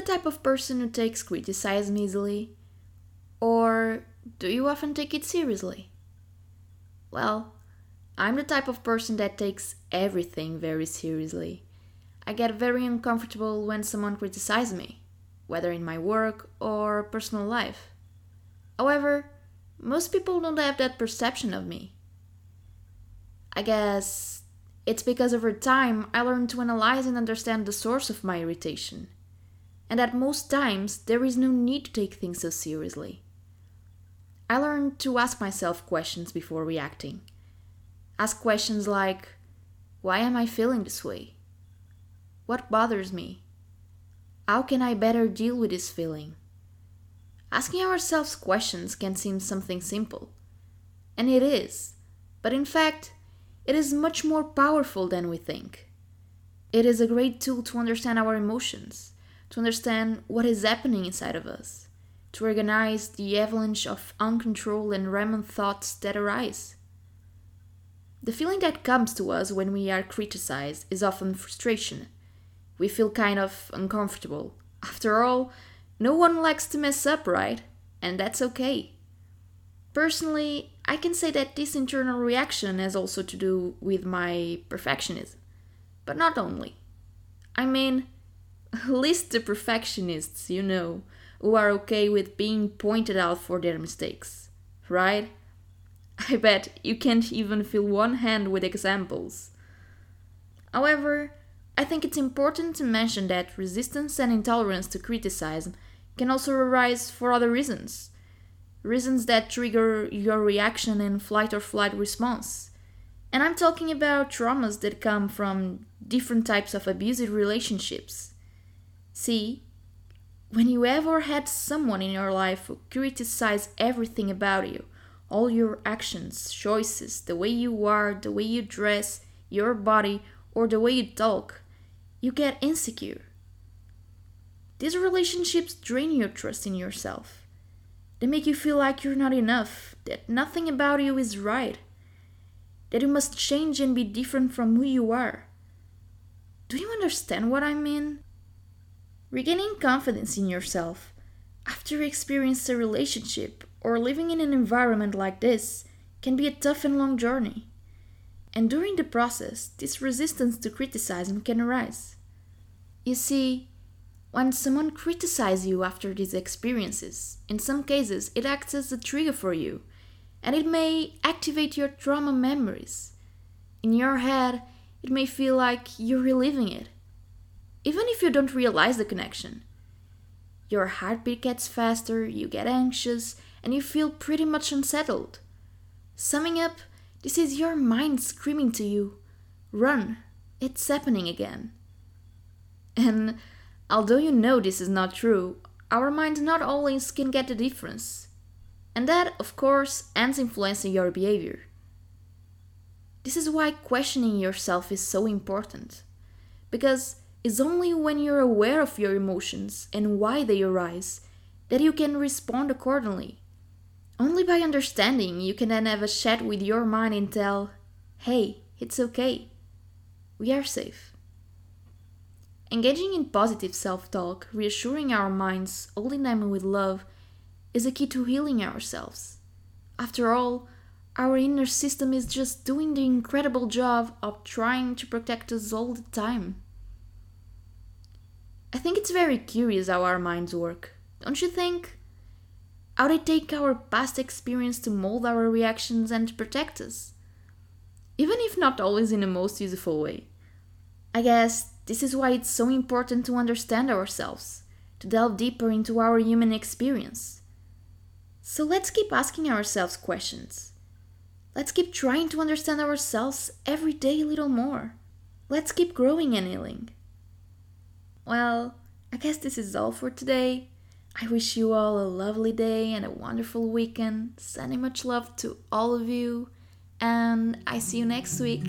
The type of person who takes criticism easily? Or do you often take it seriously? Well, I'm the type of person that takes everything very seriously. I get very uncomfortable when someone criticizes me, whether in my work or personal life. However, most people don't have that perception of me. I guess it's because over time I learned to analyze and understand the source of my irritation, and at most times there is no need to take things so seriously. I learned to ask myself questions before reacting. Ask questions like Why am I feeling this way? What bothers me? How can I better deal with this feeling? Asking ourselves questions can seem something simple. And it is. But in fact, it is much more powerful than we think. It is a great tool to understand our emotions, to understand what is happening inside of us, to organize the avalanche of uncontrolled and random thoughts that arise. The feeling that comes to us when we are criticized is often frustration. We feel kind of uncomfortable. After all, no one likes to mess up, right? And that's okay. Personally, I can say that this internal reaction has also to do with my perfectionism. But not only. I mean, list the perfectionists, you know, who are okay with being pointed out for their mistakes, right? I bet you can't even fill one hand with examples. However, I think it's important to mention that resistance and intolerance to criticism can also arise for other reasons. Reasons that trigger your reaction and fight or flight response. And I'm talking about traumas that come from different types of abusive relationships. See, when you ever had someone in your life who criticized everything about you, all your actions, choices, the way you are, the way you dress, your body, or the way you talk, you get insecure. These relationships drain your trust in yourself. They make you feel like you're not enough, that nothing about you is right, that you must change and be different from who you are. Do you understand what I mean? Regaining confidence in yourself after experiencing a relationship or living in an environment like this can be a tough and long journey. And during the process, this resistance to criticism can arise. You see, when someone criticizes you after these experiences, in some cases it acts as a trigger for you, and it may activate your trauma memories. In your head, it may feel like you're reliving it, even if you don't realize the connection. Your heartbeat gets faster, you get anxious, and you feel pretty much unsettled. Summing up, this is your mind screaming to you Run, it's happening again. And Although you know this is not true, our mind not always can get the difference. And that, of course, ends influencing your behavior. This is why questioning yourself is so important. Because it's only when you're aware of your emotions and why they arise that you can respond accordingly. Only by understanding you can then have a chat with your mind and tell, hey, it's okay. We are safe. Engaging in positive self talk, reassuring our minds, holding them with love, is a key to healing ourselves. After all, our inner system is just doing the incredible job of trying to protect us all the time. I think it's very curious how our minds work, don't you think? How they take our past experience to mold our reactions and protect us. Even if not always in the most useful way. I guess this is why it's so important to understand ourselves, to delve deeper into our human experience. So let's keep asking ourselves questions. Let's keep trying to understand ourselves every day a little more. Let's keep growing and healing. Well, I guess this is all for today. I wish you all a lovely day and a wonderful weekend. Sending much love to all of you, and I see you next week.